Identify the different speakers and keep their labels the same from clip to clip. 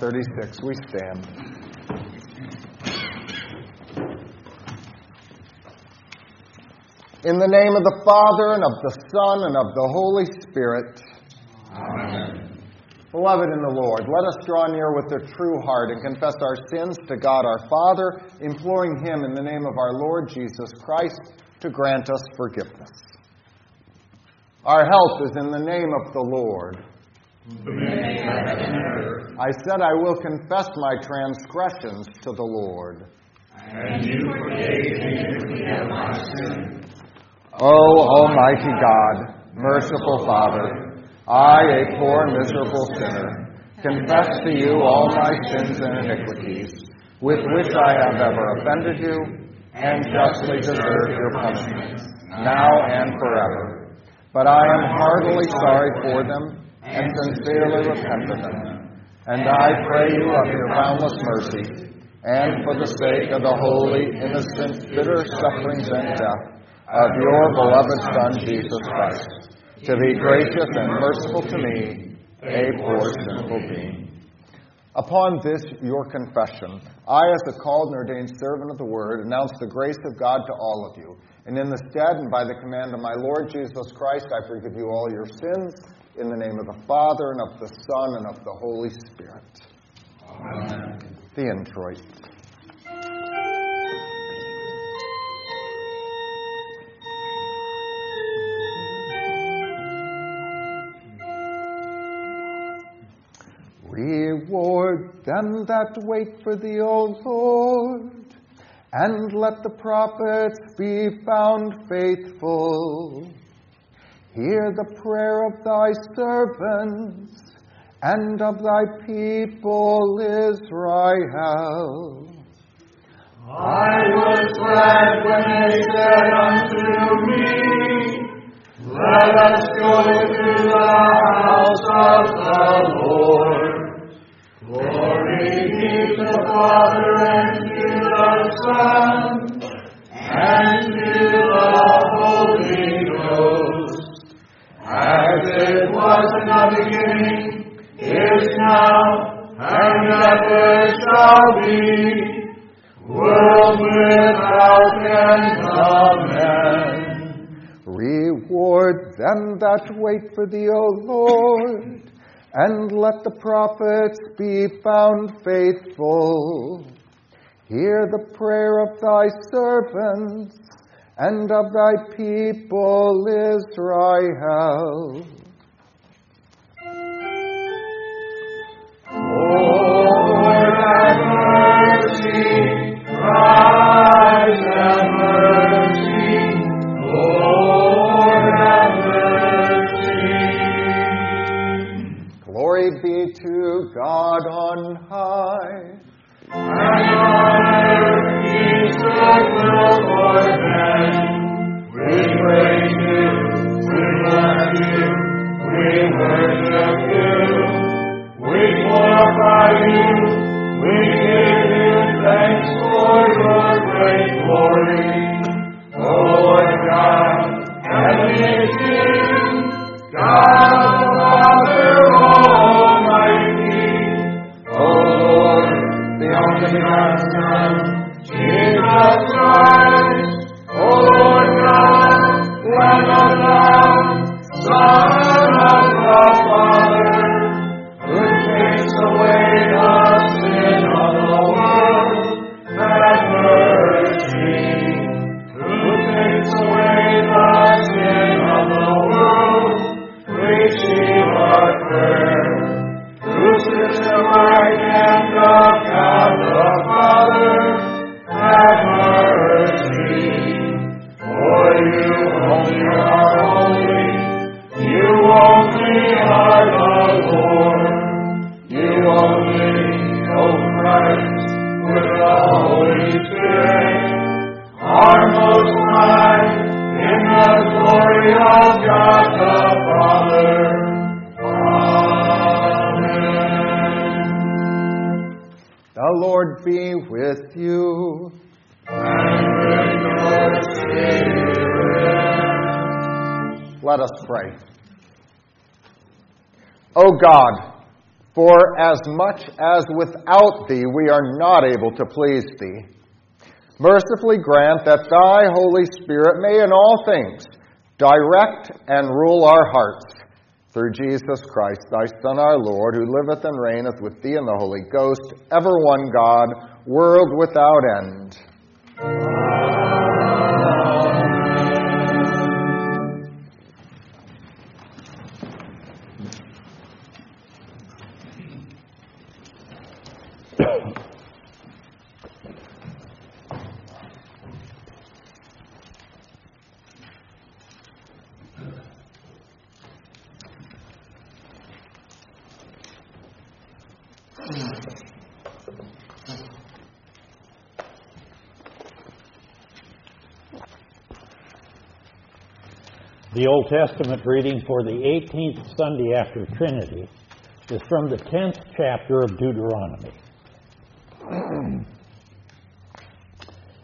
Speaker 1: 136. We stand. In the name of the Father, and of the Son, and of the Holy Spirit.
Speaker 2: Amen.
Speaker 1: Beloved in the Lord, let us draw near with a true heart and confess our sins to God our Father, imploring Him in the name of our Lord Jesus Christ to grant us forgiveness. Our help is in the name of the Lord. I said, I will confess my transgressions to the Lord.
Speaker 2: And you forgave me my sin.
Speaker 1: O Almighty God, merciful Father, I, a poor, miserable sinner, confess to you all my sins and iniquities, with which I have ever offended you, and justly deserve your punishment, now and forever. But I am heartily sorry for them, and sincerely repent of them. And I pray you of your boundless mercy, and for the sake of the holy, innocent, bitter sufferings and death of your beloved Son, Jesus Christ, to be gracious and merciful to me, a poor sinful being. Upon this, your confession, I, as a called and ordained servant of the word, announce the grace of God to all of you. And in the stead and by the command of my Lord Jesus Christ, I forgive you all your sins, in the name of the Father, and of the Son, and of the Holy Spirit.
Speaker 2: Amen.
Speaker 1: The introit. Reward them that wait for thee, O Lord, and let the prophets be found faithful. Hear the prayer of thy servants and of thy people Israel.
Speaker 2: I was glad when they said unto me, let the
Speaker 1: prophets be found faithful. Hear the prayer of thy servants and of thy people Israel.
Speaker 2: Lord, have mercy. Christ,
Speaker 1: God on high.
Speaker 2: And on earth peace, goodwill for men. We praise you, we bless you, we worship God, For
Speaker 1: as much as without thee we are not able to please thee, mercifully grant that thy Holy Spirit may in all things direct and rule our hearts through Jesus Christ, thy Son, our Lord, who liveth and reigneth with thee in the Holy Ghost, ever one God, world without end.
Speaker 3: The Old Testament reading for the 18th Sunday after Trinity is from the 10th chapter of Deuteronomy.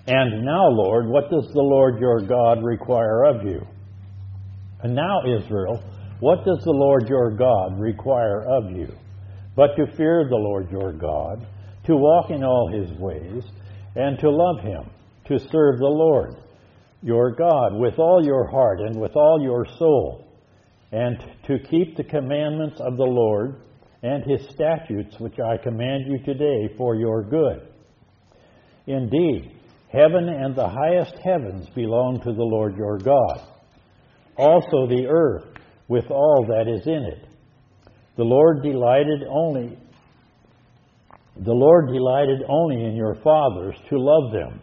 Speaker 3: and now, Lord, what does the Lord your God require of you? And now, Israel, what does the Lord your God require of you? But to fear the Lord your God, to walk in all his ways, and to love him, to serve the Lord your God with all your heart and with all your soul, and to keep the commandments of the Lord and his statutes which I command you today for your good. Indeed, heaven and the highest heavens belong to the Lord your God, also the earth with all that is in it. The Lord delighted only the Lord delighted only in your fathers to love them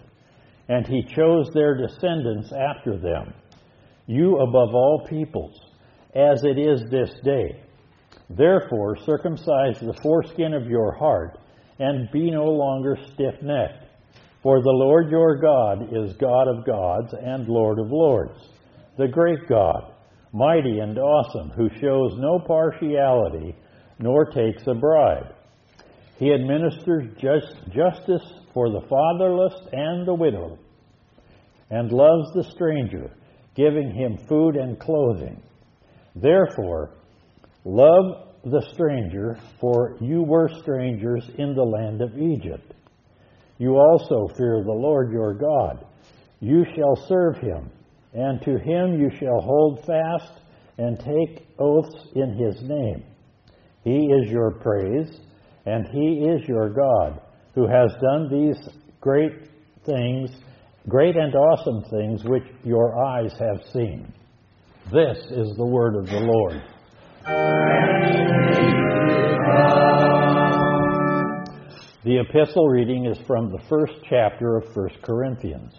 Speaker 3: and he chose their descendants after them, you above all peoples, as it is this day. Therefore, circumcise the foreskin of your heart, and be no longer stiff necked. For the Lord your God is God of gods and Lord of lords, the great God, mighty and awesome, who shows no partiality nor takes a bribe. He administers just, justice for the fatherless and the widow, and loves the stranger, giving him food and clothing. Therefore, love the stranger, for you were strangers in the land of Egypt. You also fear the Lord your God. You shall serve him, and to him you shall hold fast and take oaths in his name. He is your praise, and he is your God who has done these great things, great and awesome things which your eyes have seen. This is the word of the Lord. The epistle reading is from the first chapter of 1 Corinthians.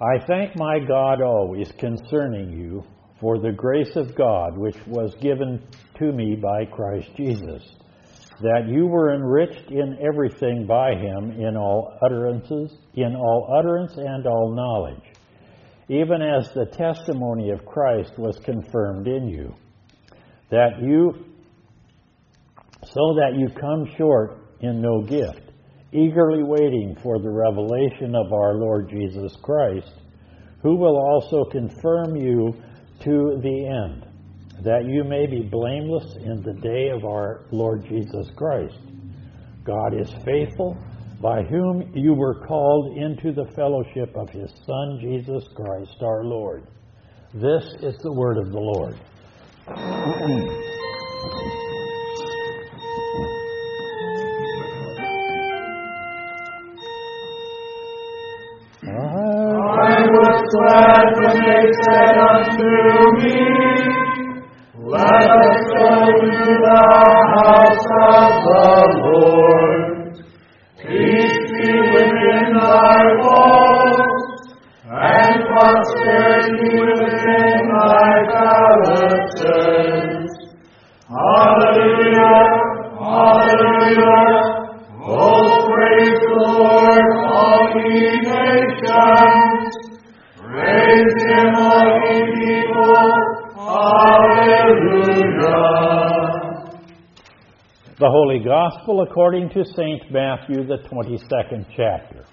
Speaker 3: I thank my God always concerning you for the grace of God which was given to me by Christ Jesus that you were enriched in everything by him in all utterances, in all utterance and all knowledge, even as the testimony of Christ was confirmed in you, that you so that you come short in no gift, eagerly waiting for the revelation of our Lord Jesus Christ, who will also confirm you to the end that you may be blameless in the day of our Lord Jesus Christ. God is faithful, by whom you were called into the fellowship of his Son, Jesus Christ our Lord. This is the word of the Lord.
Speaker 2: I was glad when they said unto me, let us go to the house of the Lord. Peace be within thy walls, and prosperity within thy palaces. Hallelujah, hallelujah. Oh, praise the Lord, all ye nations. Praise him, all ye people.
Speaker 3: The Holy Gospel according to St. Matthew, the 22nd chapter.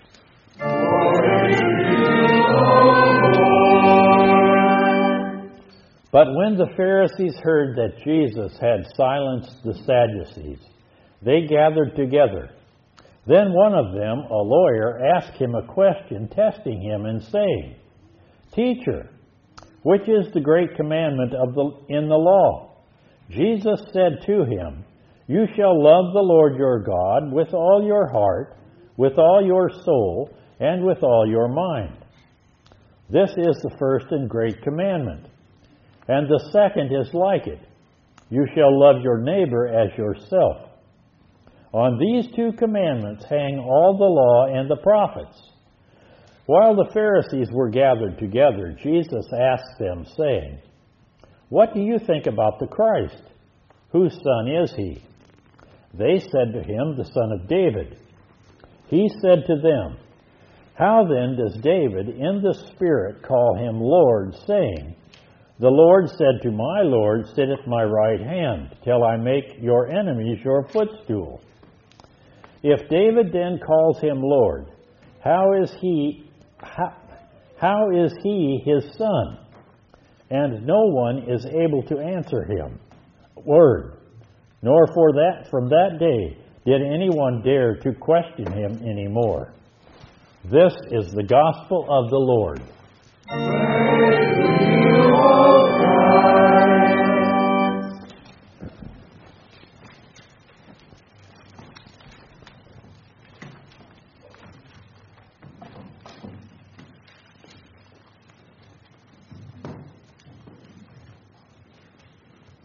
Speaker 3: But when the Pharisees heard that Jesus had silenced the Sadducees, they gathered together. Then one of them, a lawyer, asked him a question, testing him and saying, Teacher, which is the great commandment of the, in the law? Jesus said to him, You shall love the Lord your God with all your heart, with all your soul, and with all your mind. This is the first and great commandment. And the second is like it You shall love your neighbor as yourself. On these two commandments hang all the law and the prophets. While the Pharisees were gathered together, Jesus asked them, saying, What do you think about the Christ? Whose son is he? They said to him, The son of David. He said to them, How then does David in the Spirit call him Lord, saying, The Lord said to my Lord, Sit at my right hand, till I make your enemies your footstool. If David then calls him Lord, how is he how, how is he his son? And no one is able to answer him. Word. Nor for that from that day did anyone dare to question him any more. This is the gospel of the Lord.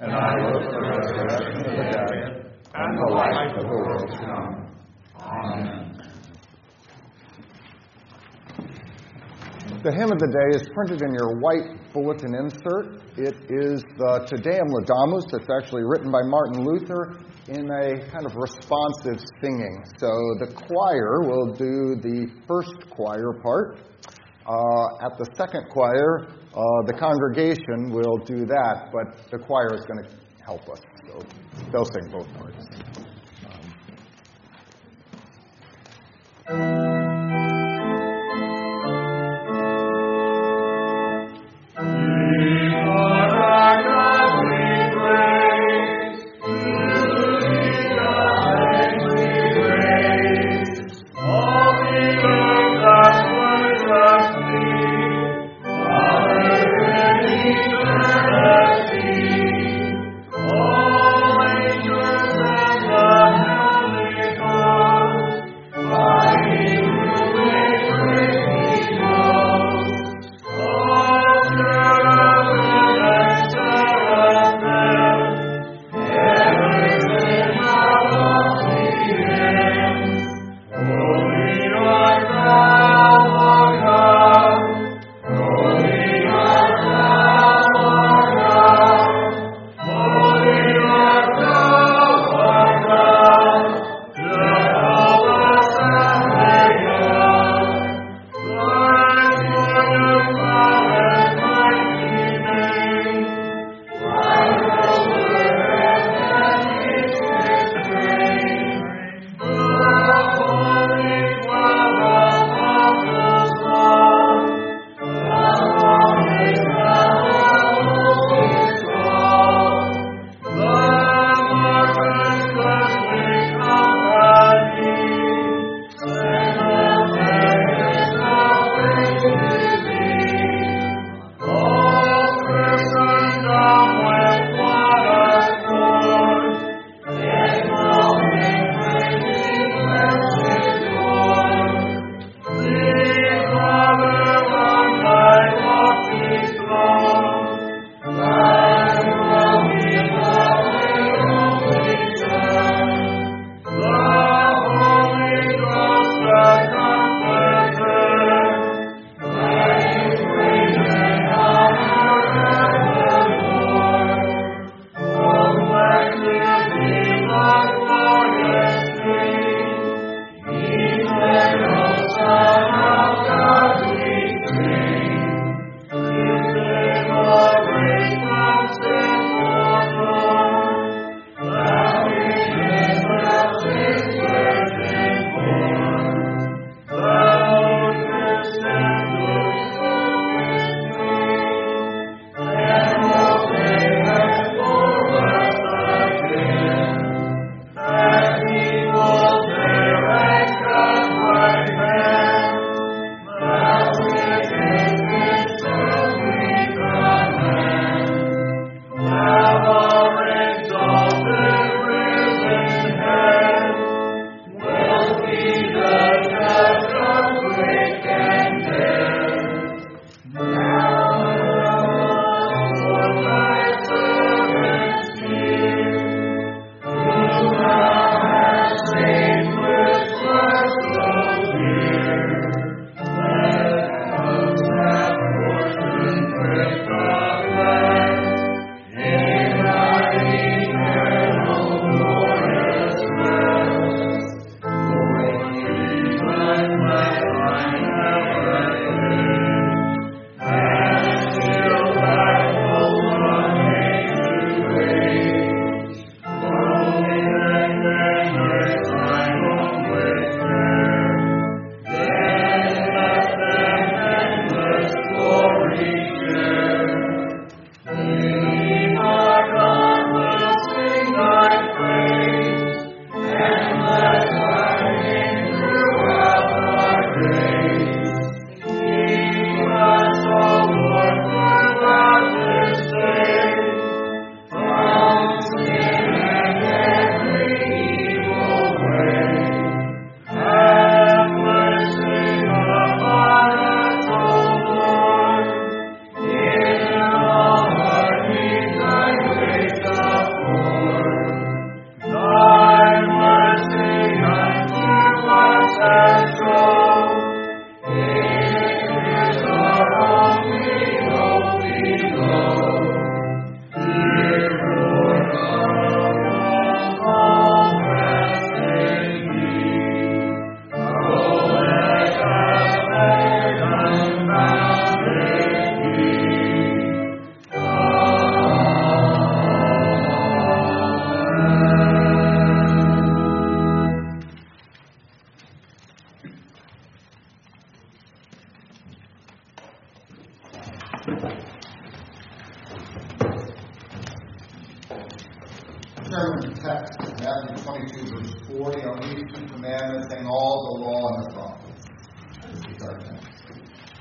Speaker 1: and I look for the resurrection of the dead and the life of the world to come. Amen. The hymn of the day is printed in your white bulletin insert. It is the Te Deum Laudamus. It's actually written by Martin Luther in a kind of responsive singing. So the choir will do the first choir part. Uh, at the second choir, uh, the congregation will do that, but the choir is going to help us. So they'll sing both parts. Um,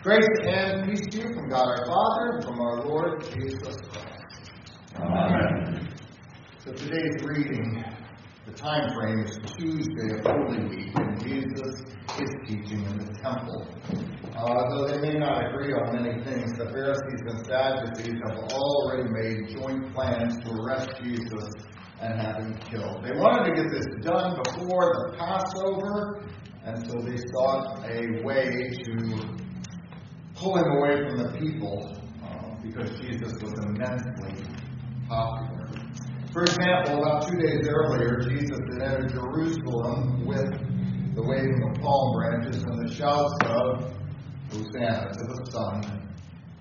Speaker 1: Grace and peace to you from God our Father and from our Lord Jesus Christ.
Speaker 4: Amen.
Speaker 1: So today's reading, the time frame is Tuesday of Holy Week, and Jesus is teaching in the temple. Uh, though they may not agree on many things, the Pharisees and Sadducees have already made joint plans to arrest Jesus and have him killed. They wanted to get this done before the Passover, and so they sought a way to pull him away from the people uh, because Jesus was immensely popular. For example, about two days earlier, Jesus had entered Jerusalem with the waving of palm branches and the shouts of Hosanna to the Son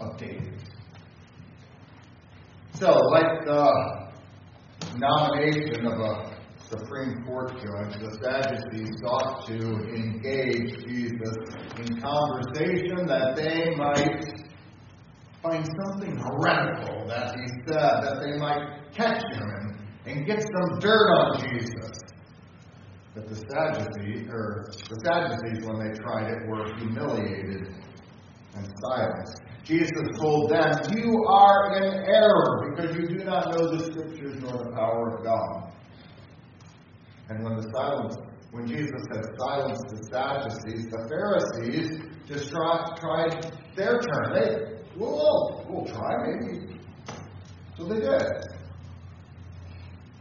Speaker 1: of David. So, like the nomination of a Supreme Court judge, the Sadducees sought to engage Jesus in conversation that they might find something heretical that he said, that they might catch him and, and get some dirt on Jesus. But the Sadducees, or the Sadducees, when they tried it, were humiliated and silenced. Jesus told them, You are in error because you do not know the Scriptures nor the power of God. And when the silence, when Jesus had silenced the Sadducees, the Pharisees just tried, tried their turn. They, we'll, we'll try maybe. So they did.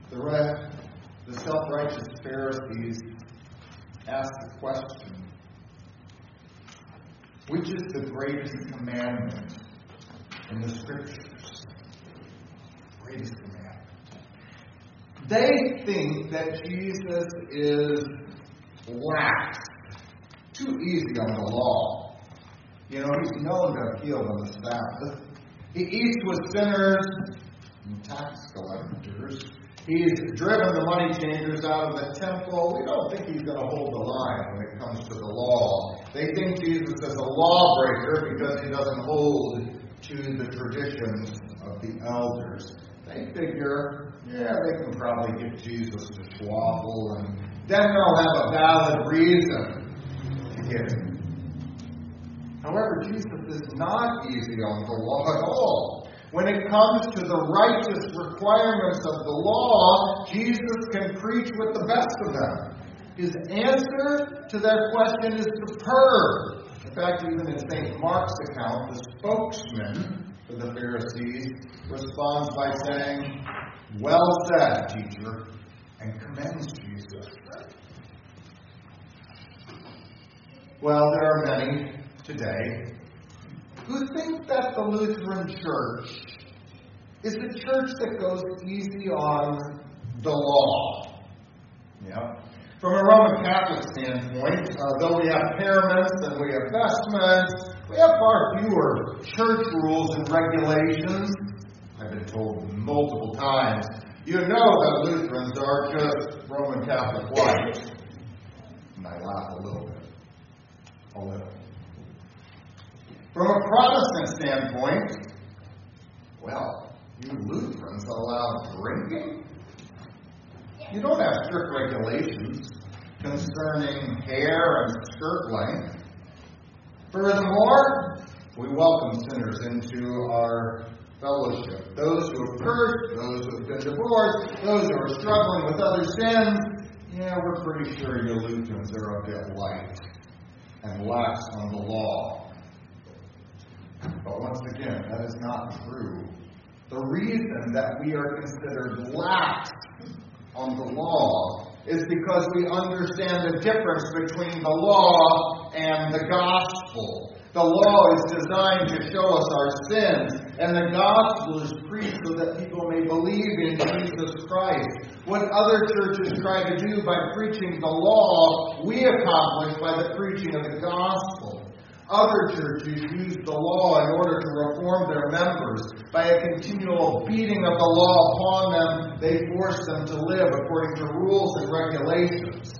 Speaker 1: The, the self-righteous Pharisees asked the question, which is the greatest commandment in the Scriptures? Greatest commandment. They think that Jesus is lax, too easy on the law. You know, he's known to heal on the Sabbath. He eats with sinners and tax collectors. He's driven the money changers out of the temple. We don't think he's going to hold the line when it comes to the law. They think Jesus is a lawbreaker because he doesn't hold to the traditions of the elders. They figure, yeah, they can probably get Jesus to twaddle, and then they'll have a valid reason to get him. However, Jesus is not easy on the law at all. When it comes to the righteous requirements of the law, Jesus can preach with the best of them. His answer to that question is superb. In fact, even in St. Mark's account, the spokesman for the Pharisees responds by saying, Well said, teacher, and commends Jesus. Well, there are many today who think that the Lutheran Church is a church that goes easy on the law. Yeah. From a Roman Catholic standpoint, uh, though we have paraments and we have vestments, we have far fewer church rules and regulations. Been told multiple times, you know that Lutherans are just Roman Catholic whites. And I laugh a little bit. A little. From a Protestant standpoint, well, you Lutherans allow drinking? You don't have strict regulations concerning hair and skirt length. Furthermore, we welcome sinners into our fellowship. Those who have cursed, those who have been divorced, those who are struggling with other sins. Yeah, we're pretty sure your Lutherans are a bit light and lax on the law. But once again, that is not true. The reason that we are considered lax on the law is because we understand the difference between the law and the gospel. The law is designed to show us our sins, and the gospel is preached so that people may believe in Jesus Christ. What other churches try to do by preaching the law, we accomplish by the preaching of the gospel. Other churches use the law in order to reform their members. By a continual beating of the law upon them, they force them to live according to rules and regulations.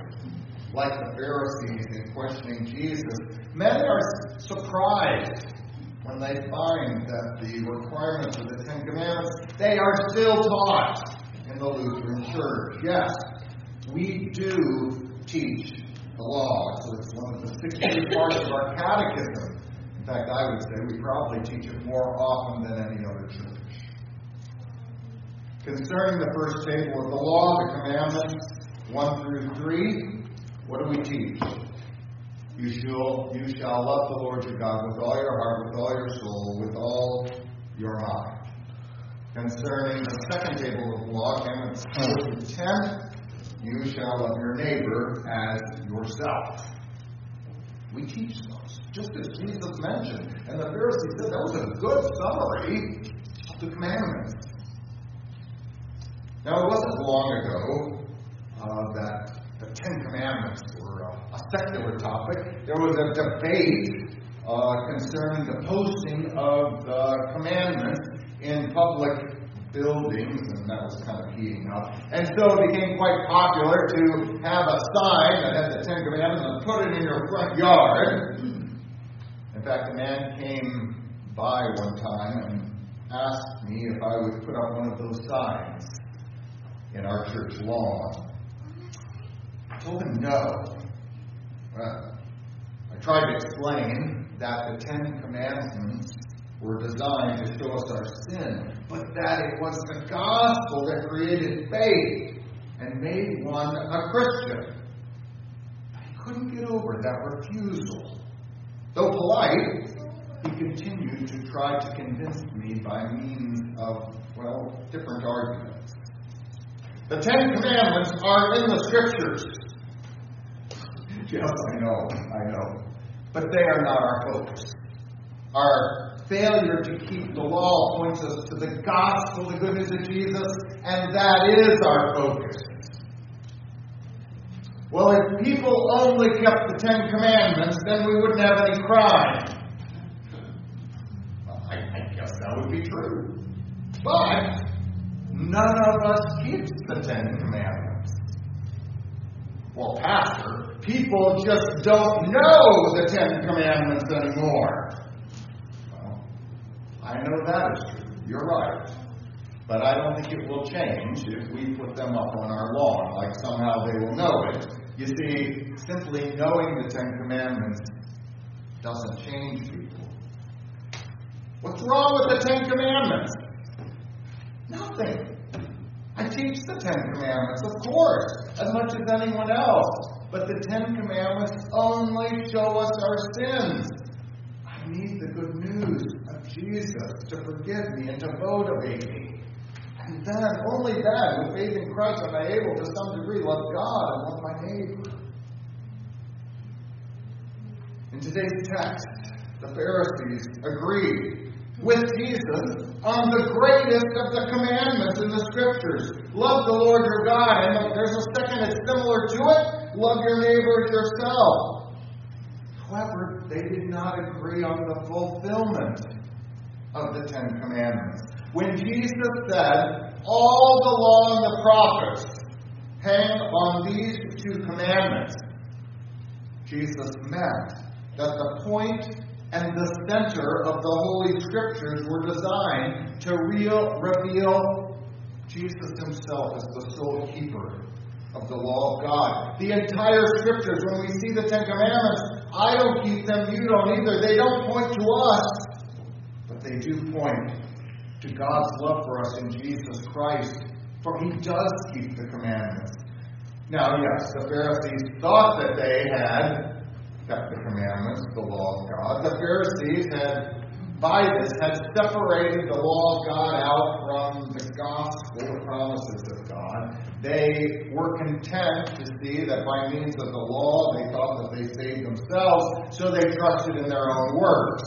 Speaker 1: Like the Pharisees in questioning Jesus, many are surprised when they find that the requirements of the Ten Commandments, they are still taught in the Lutheran Church. Yes, we do teach the law. So it's one of the 16 parts of our catechism. In fact, I would say we probably teach it more often than any other church. Concerning the first table of the law, the commandments 1 through 3, what do we teach? You shall, you shall love the Lord your God with all your heart, with all your soul, with all your mind. Concerning the second table of the law, commandments 4 through 10, you shall love your neighbor as yourself. We teach those, just as Jesus mentioned. And the Pharisees said that was a good summary of the commandments. Now, it wasn't long ago uh, that the Ten Commandments were uh, a secular topic. There was a debate uh, concerning the posting of the commandments in public buildings, and that was kind of heating up. And so it became quite popular to have a sign that had the Ten Commandments and put it in your front yard. In fact, a man came by one time and asked me if I would put up one of those signs in our church lawn. I told him no. Well, I tried to explain that the Ten Commandments were designed to show us our sin, but that it was the gospel that created faith and made one a Christian. He couldn't get over that refusal. Though polite, he continued to try to convince me by means of, well, different arguments. The Ten Commandments are in the Scriptures. Yes, I know, I know. But they are not our focus. Our failure to keep the law points us to the gospel, the goodness of Jesus, and that is our focus. Well, if people only kept the Ten Commandments, then we wouldn't have any crime. Well, I, I guess that would be true. But none of us keeps the Ten Commandments. Well, Pastor, people just don't know the Ten Commandments anymore. Well, I know that is true. You're right. But I don't think it will change if we put them up on our lawn, like somehow they will know it. You see, simply knowing the Ten Commandments doesn't change people. What's wrong with the Ten Commandments? Nothing. Teach the Ten Commandments, of course, as much as anyone else. But the Ten Commandments only show us our sins. I need the good news of Jesus to forgive me and to motivate me. And then, only then, with faith in Christ, am I able to some degree love God and love my neighbor. In today's text, the Pharisees agreed with Jesus on the greatest of the commandments in the Scriptures. Love the Lord your God. And there's a second that's similar to it love your neighbor as yourself. However, they did not agree on the fulfillment of the Ten Commandments. When Jesus said, All the law and the prophets hang on these two commandments, Jesus meant that the point and the center of the Holy Scriptures were designed to real, reveal Jesus himself as the sole keeper of the law of God. The entire Scriptures, when we see the Ten Commandments, I don't keep them, you don't either. They don't point to us, but they do point to God's love for us in Jesus Christ, for He does keep the commandments. Now, yes, the Pharisees thought that they had kept the commandments, the law of God. The Pharisees had, by this, had separated the law of God out from the gospel, the promises of God. They were content to see that by means of the law, they thought that they saved themselves, so they trusted in their own works.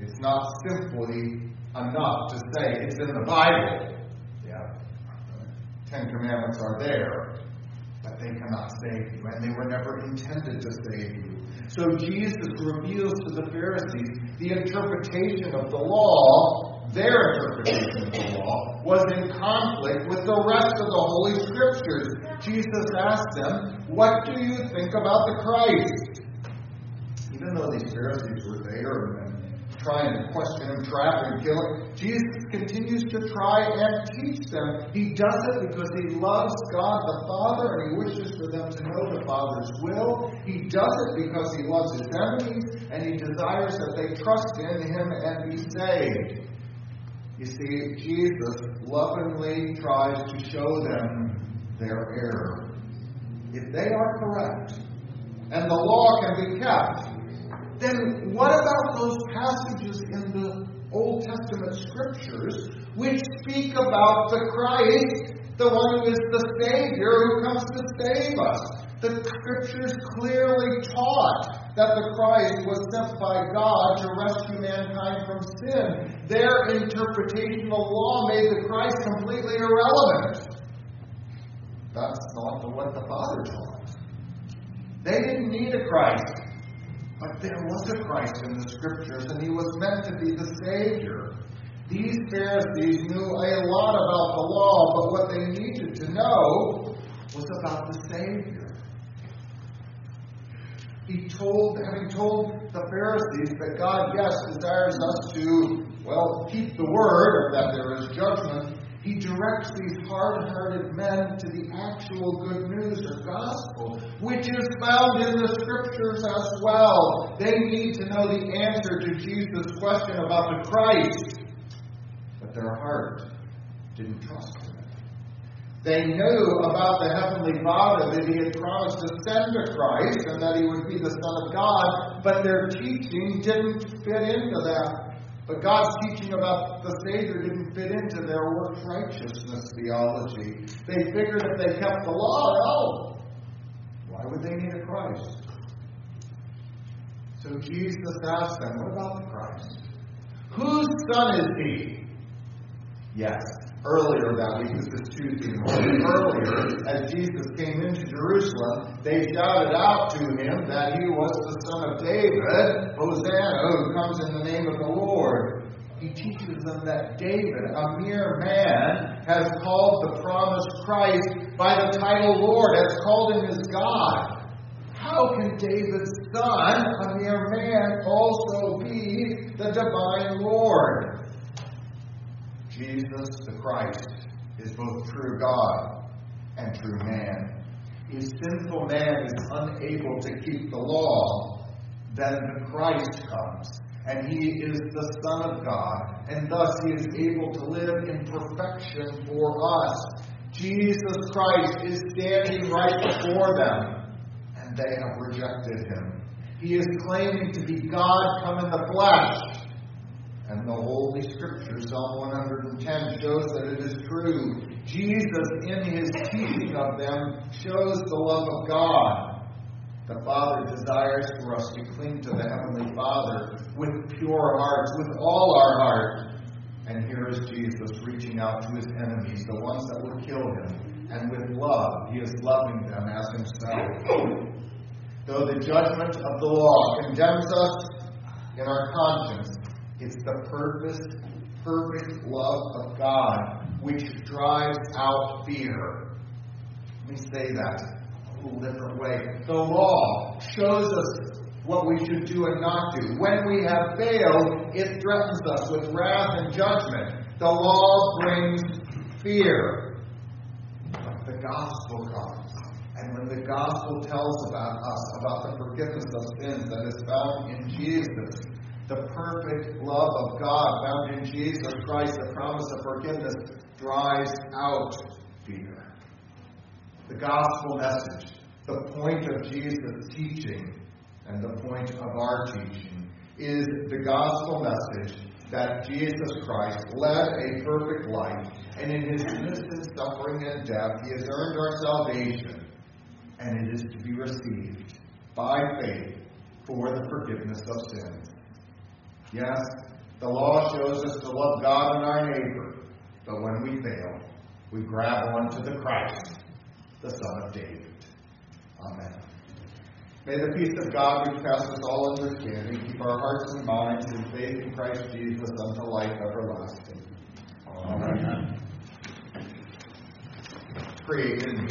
Speaker 1: It's not simply enough to say it's in the Bible. Yeah, Ten Commandments are there, they cannot save you, and they were never intended to save you. So Jesus reveals to the Pharisees the interpretation of the law, their interpretation of the law, was in conflict with the rest of the Holy Scriptures. Jesus asked them, What do you think about the Christ? Even though these Pharisees were there trying to question him, trap him, kill him. Jesus continues to try and teach them. He does it because he loves God the Father and he wishes for them to know the Father's will. He does it because he loves his enemies and he desires that they trust in him and be saved. You see, Jesus lovingly tries to show them their error. If they are correct and the law can be kept, then what about those passages in the Old Testament scriptures which speak about the Christ, the one who is the Savior who comes to save us? The scriptures clearly taught that the Christ was sent by God to rescue mankind from sin. Their interpretation of law made the Christ completely irrelevant. That's not what the Father taught. They didn't need a Christ, but there was a Christ in the Scriptures, and he was meant to be the Savior. These Pharisees knew a lot about the law, but what they needed to know was about the Savior he told, having told the Pharisees that God, yes, desires us to, well, keep the word, that there is judgment, he directs these hard hearted men to the actual good news or gospel, which is found in the scriptures as well. They need to know the answer to Jesus' question about the Christ, but their heart didn't trust him. They knew about the Heavenly Father that He had promised to send a Christ and that He would be the Son of God, but their teaching didn't fit into that. But God's teaching about the Savior didn't fit into their works righteousness theology. They figured if they kept the law, well, why would they need a Christ? So Jesus asked them, What about the Christ? Whose son is he? Yes, earlier that week, this is Tuesday morning, earlier, as Jesus came into Jerusalem, they shouted out to him that he was the son of David, Hosanna, who comes in the name of the Lord. He teaches them that David, a mere man, has called the promised Christ by the title Lord, has called him his God. How can David's son, a mere man, also be the divine Lord? Jesus the Christ is both true God and true man. If sinful man is unable to keep the law, then the Christ comes, and he is the Son of God, and thus he is able to live in perfection for us. Jesus Christ is standing right before them, and they have rejected him. He is claiming to be God come in the flesh, and the Holy Scripture, Psalm 110, shows that it is true. Jesus, in his teaching of them, shows the love of God. The Father desires for us to cling to the Heavenly Father with pure hearts, with all our heart. And here is Jesus reaching out to his enemies, the ones that would kill him. And with love, he is loving them as himself. Though the judgment of the law condemns us in our conscience, it's the purpose, perfect love of God which drives out fear. Let me say that a little different way. The law shows us what we should do and not do. When we have failed, it threatens us with wrath and judgment. The law brings fear. But the gospel comes. And when the gospel tells about us, about the forgiveness of sins that is found in Jesus, the perfect love of God found in Jesus Christ, the promise of forgiveness, drives out fear. The gospel message, the point of Jesus' teaching, and the point of our teaching, is the gospel message that Jesus Christ led a perfect life, and in his innocent suffering and death, he has earned our salvation, and it is to be received by faith for the forgiveness of sins. Yes, the law shows us to love God and our neighbor, but when we fail, we grab onto the Christ, the Son of David. Amen. May the peace of God, which passes all understanding, keep our hearts and minds in faith in Christ Jesus unto life everlasting. Amen. Create in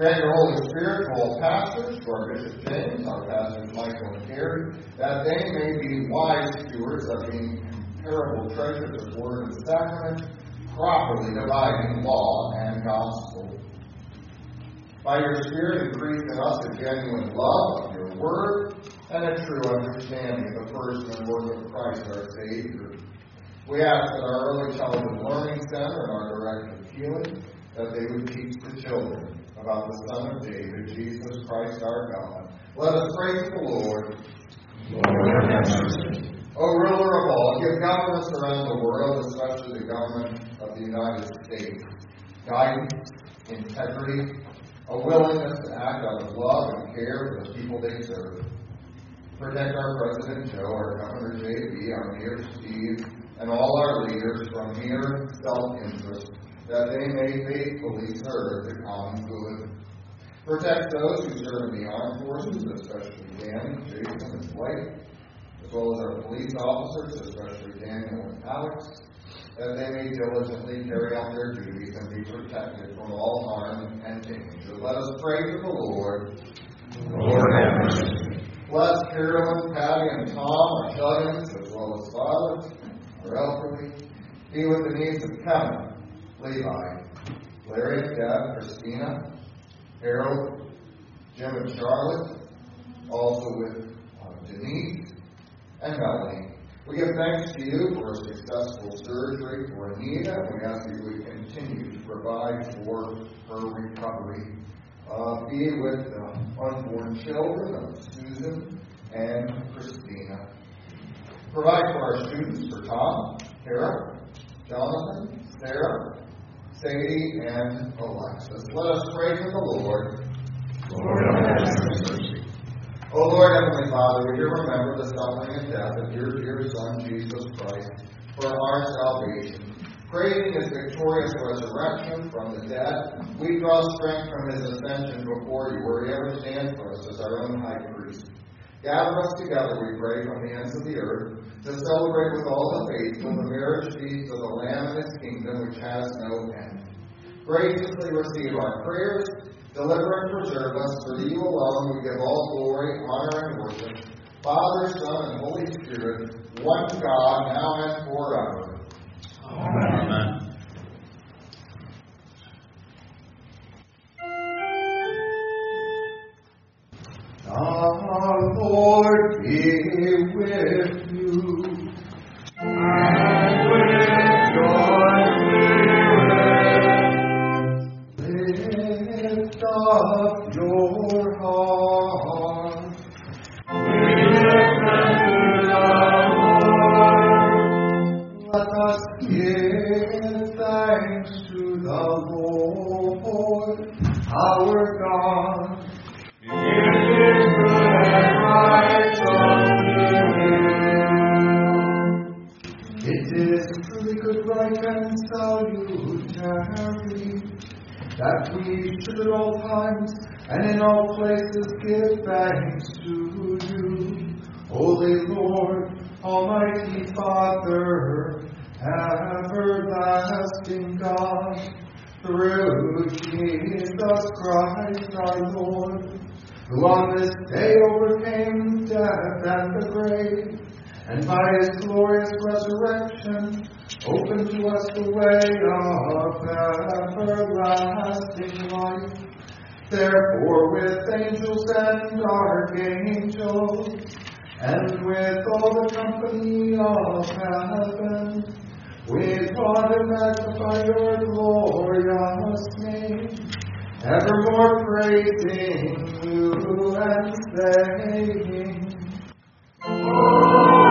Speaker 1: Grant your Holy Spirit to all pastors, to our Bishop James, our pastors Michael and Gary, that they may be wise stewards of the incomparable treasures of word and sacrament, properly dividing law and gospel. By your Spirit, increase in us a genuine love of your word and a true understanding of the person and work of Christ our Savior. We ask that our early childhood learning center and our direction of healing, that they would teach the children about the Son of David, Jesus Christ our God. Let us pray to the Lord.
Speaker 4: Lord have mercy.
Speaker 1: O ruler of all, give governments around the world, especially the government of the United States, guidance, integrity, a willingness to act out of love and care for the people they serve. Protect our President Joe, our Governor J.B., our Mayor Steve, and all our leaders from mere self-interest, that they may faithfully serve the common good. Protect those who serve in the armed forces, especially Danny, Jason, and Blake, as well as our police officers, especially Daniel and Alex, that they may diligently carry out their duties and be protected from all harm and danger. Let us pray to the Lord.
Speaker 4: Lord have mercy.
Speaker 1: Bless Carolyn, Patty, and Tom, our shut-ins, as well as fathers, our elderly. Be with the needs of Kevin, Levi, Larry, Deb, Christina, Harold, Jim, and Charlotte. Also with uh, Denise and Melanie. We give thanks to you for a successful surgery for Anita, we ask you would continue to provide for her recovery. Uh, be with the unborn children of Susan and Christina. Provide for our students, for Tom, Kara, Jonathan, Sarah, Sadie, and Alexis. Let us pray to the Lord.
Speaker 4: Lord have mercy.
Speaker 1: O Lord, Heavenly Father, we do remember the suffering and death of your dear Son, Jesus Christ, for our salvation. Praising his victorious resurrection from the dead, we draw strength from his ascension before you, where he ever stands for us as our own high priest. Gather us together, we pray, from the ends of the earth, to celebrate with all the faithful the marriage feast of the Lamb and his kingdom, which has no end. Graciously receive our prayers, deliver and preserve us, for you alone we give all glory, honor, and worship. Father, Son, and Holy Spirit, one God, now and forever.
Speaker 4: Amen.
Speaker 1: The with you. Angels and archangels, and with all the company of heaven, we laud and magnify your glorious name, evermore praising you and saying,
Speaker 4: Holy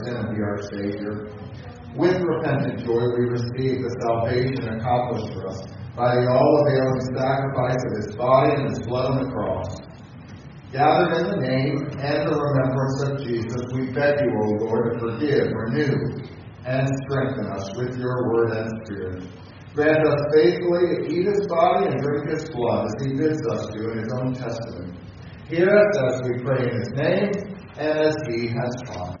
Speaker 1: sin and be our Savior. With repentant joy, we receive the salvation accomplished for us by the all availing sacrifice of His body and His blood on the cross. Gathered in the name and the remembrance of Jesus, we beg you, O Lord, to forgive, renew, and strengthen us with your word and spirit. Grant us faithfully to eat his body and drink his blood as he bids us do in his own testament. Hear us as we pray in his name and as he has taught.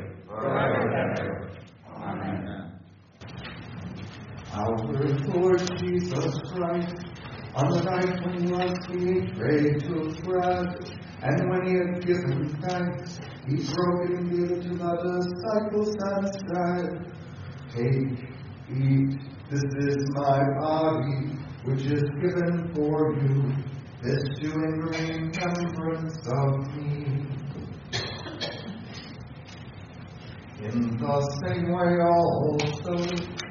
Speaker 4: forever and ever. Amen.
Speaker 1: Our Lord Jesus Christ, on the night when he was betrayed, took bread, and when he had given thanks, he broke it and gave it to the disciples and said, Take, eat, this is my body, which is given for you. This do in remembrance of me. In the same way also,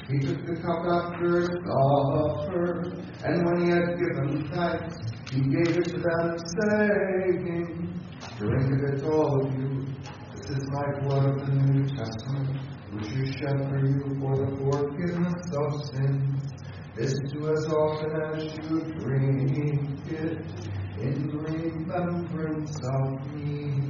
Speaker 1: he took the cup after supper, and when he had given thanks, he gave it to them, saying, Drink of it, all of you. This is my blood of the New Testament, which is shed for you for the forgiveness of sins. This do as often as you drink it, in remembrance of me.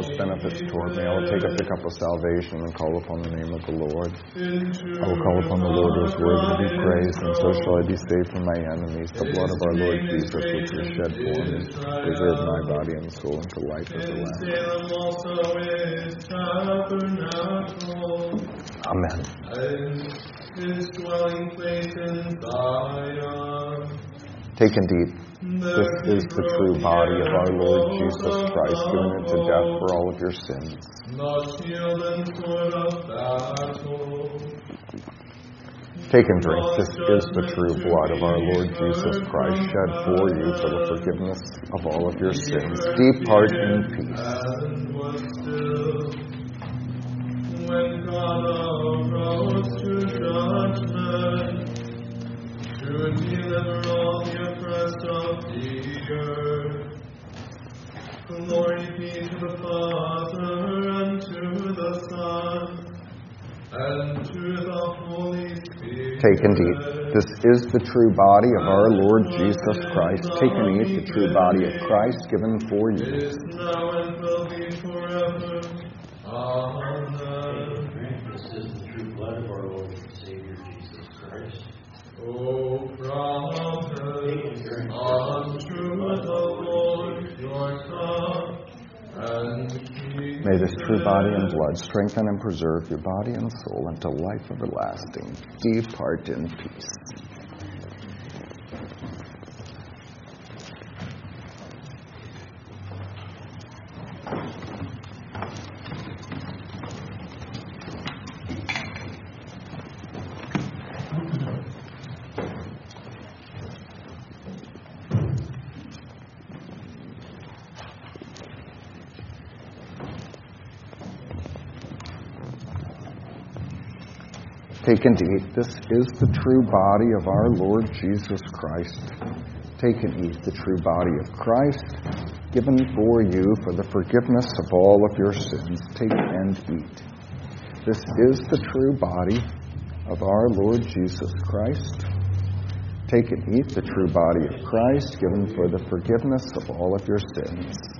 Speaker 2: all his benefits toward me? I will take up the cup of salvation and call upon the name of the Lord. I will call upon the Lord who is worthy to be praised, and so shall I be saved from my enemies. The blood of our Lord Jesus, which was shed for me, preserve my body and soul unto life everlasting. Amen.
Speaker 5: and his dwelling place in Zion.
Speaker 2: Take and eat. This is the true body of our Lord Jesus Christ, given into death for all of your sins. Take and drink. This is the true blood of our Lord Jesus Christ, shed for you for the forgiveness of all of your sins. Depart in peace.
Speaker 5: Glory be to the Father and to the Son and to the Holy Spirit.
Speaker 2: Take and eat. This is the true body of our Lord Jesus Christ. Take and eat the true body of Christ given for you.
Speaker 5: is now and will be forever. Amen.
Speaker 6: This is the true blood of our Lord and Savior Jesus Christ.
Speaker 5: O promise unto the Lord
Speaker 2: May this true body and blood strengthen and preserve your body and soul unto life everlasting. Depart in peace.
Speaker 1: Take and eat. This is the true body of our Lord Jesus Christ. Take and eat the true body of Christ, given for you for the forgiveness of all of your sins. Take and eat. This is the true body of our Lord Jesus Christ. Take and eat the true body of Christ, given for the forgiveness of all of your sins.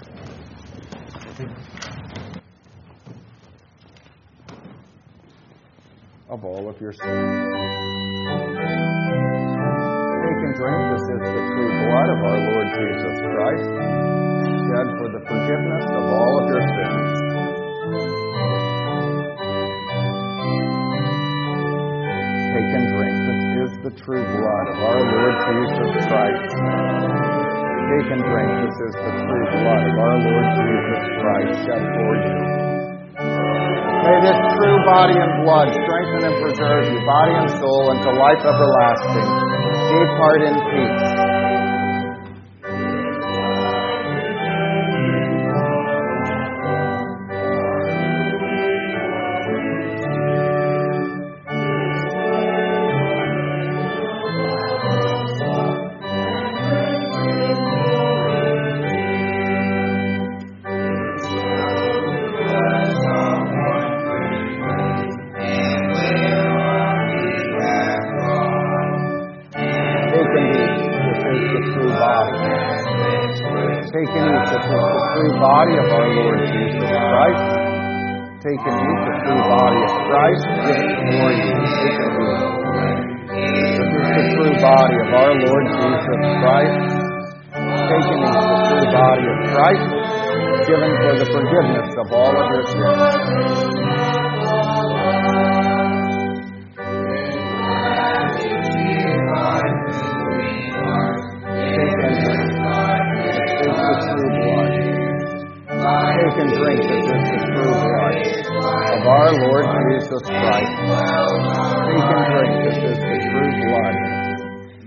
Speaker 1: Of all of your sins. Take and drink. This is the true blood of our Lord Jesus Christ, shed for the forgiveness of all of your sins. Take and drink. This is the true blood of our Lord Jesus Christ. Take and drink. This is the true blood of our Lord Jesus Christ shed for you. May this true body and blood strengthen and preserve you, body and soul, unto life everlasting. Depart in peace. Take and eat the true body of Christ given for you. This is the true body of our Lord Jesus Christ. taken eat the true body of Christ given for the forgiveness of all of your sins. And drink that this is the true blood of our Lord Jesus Christ. Take and drink that this is the true blood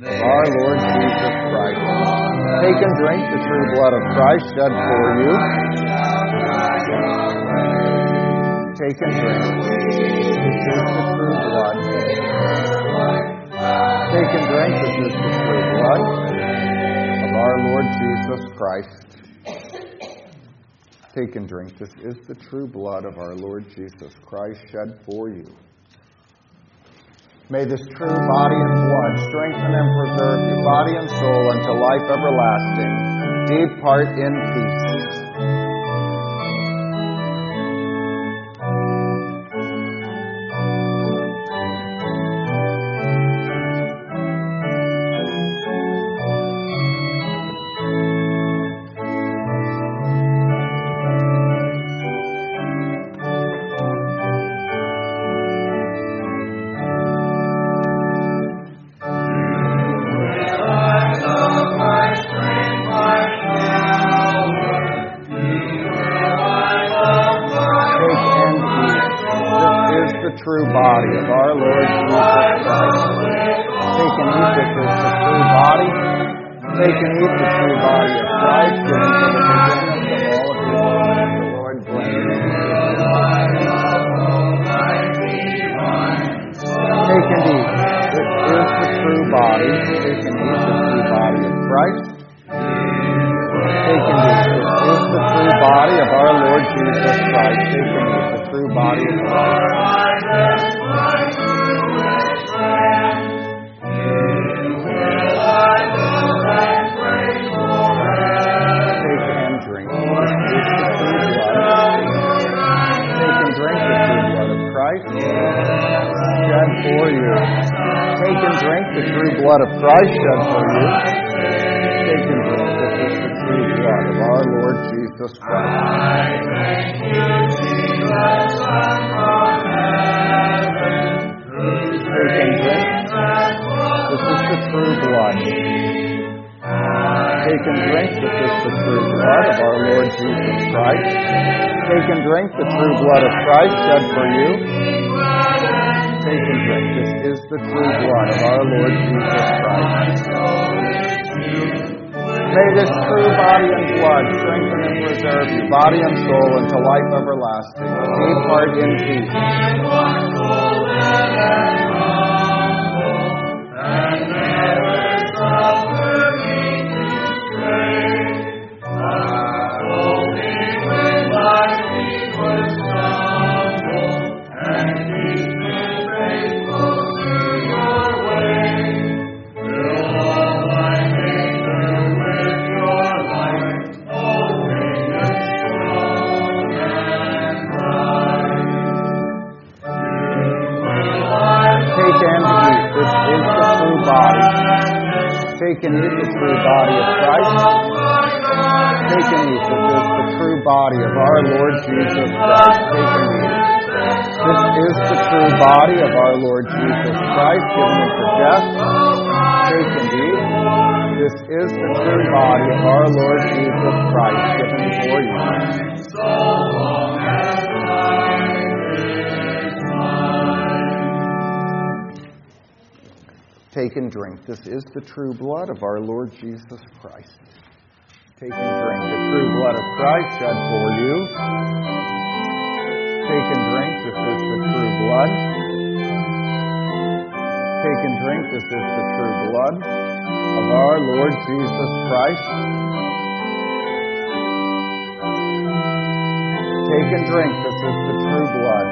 Speaker 1: of our Lord Jesus Christ. Take and drink the true blood of Christ shed for you. Take and drink. This is the true blood. Take and drink this is the true blood of our Lord Jesus Christ. Take and drink. This is the true blood of our Lord Jesus Christ shed for you. May this true body and blood strengthen and preserve your body and soul, unto life everlasting. Depart in peace. Christ shed for you. Take and drink. This is the true blood of our Lord Jesus Christ. May this true body and blood strengthen and preserve you, body and soul, unto life everlasting. Depart in peace.
Speaker 2: Eat the true body of Christ. Take and eat. This is the true body of our Lord Jesus Christ. Take and. This is the true body of our Lord Jesus Christ given into death. Take and eat. This is the true body of our Lord Jesus Christ given for you. Take and drink. This is the true blood of our Lord Jesus Christ. Take and drink the true blood of Christ shed for you. Take and drink. This is the true blood. Take and drink. This is the true blood of our Lord Jesus Christ. Take and drink. This is the true blood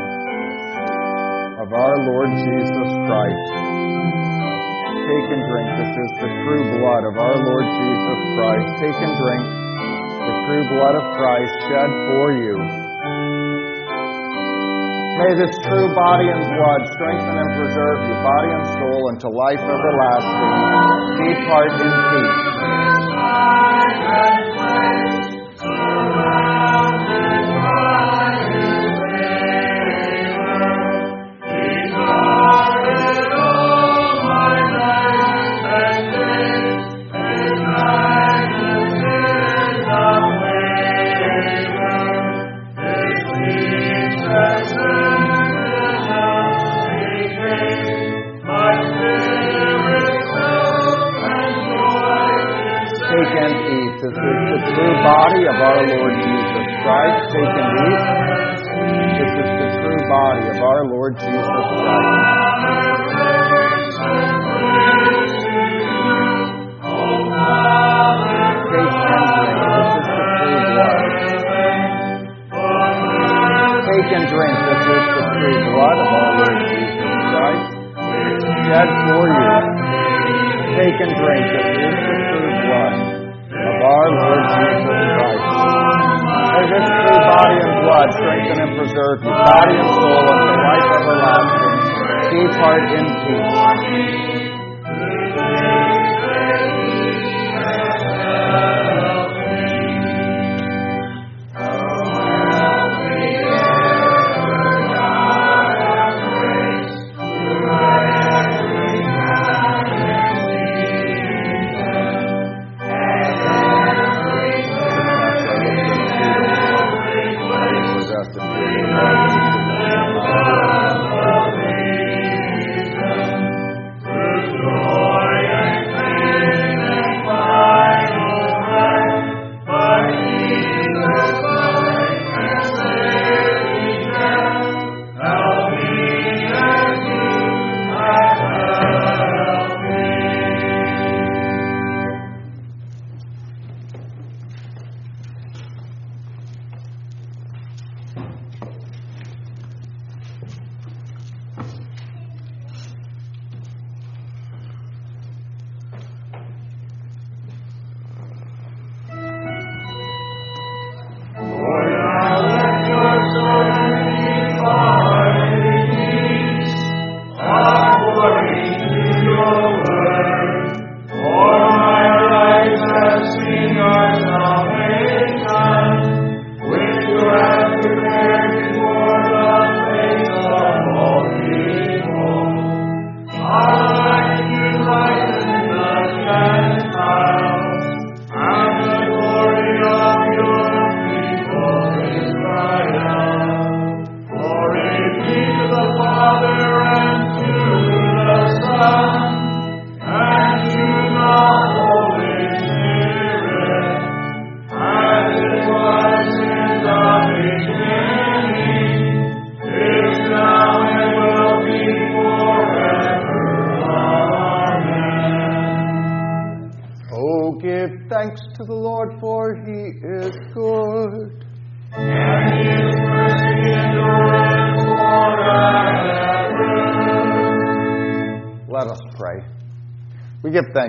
Speaker 2: of our Lord Jesus Christ. Take and drink. This is the true blood of our Lord Jesus Christ. Take and drink the true blood of Christ shed for you. May this true body and blood strengthen and preserve you, body and soul, unto life everlasting. Depart in peace. Body of our Lord Jesus Christ. Take and eat.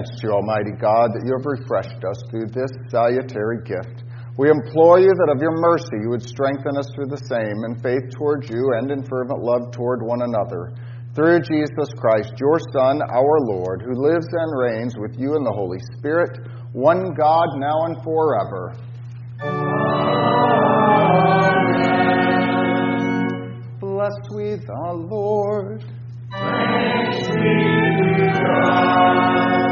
Speaker 2: Thanks to you, Almighty God, that you have refreshed us through this salutary gift. We implore you that of your mercy you would strengthen us through the same in faith towards you and in fervent love toward one another.
Speaker 1: through Jesus Christ, your Son, our Lord, who lives and reigns with you in the Holy Spirit, one God, now and forever. Amen. Bless we the Lord. The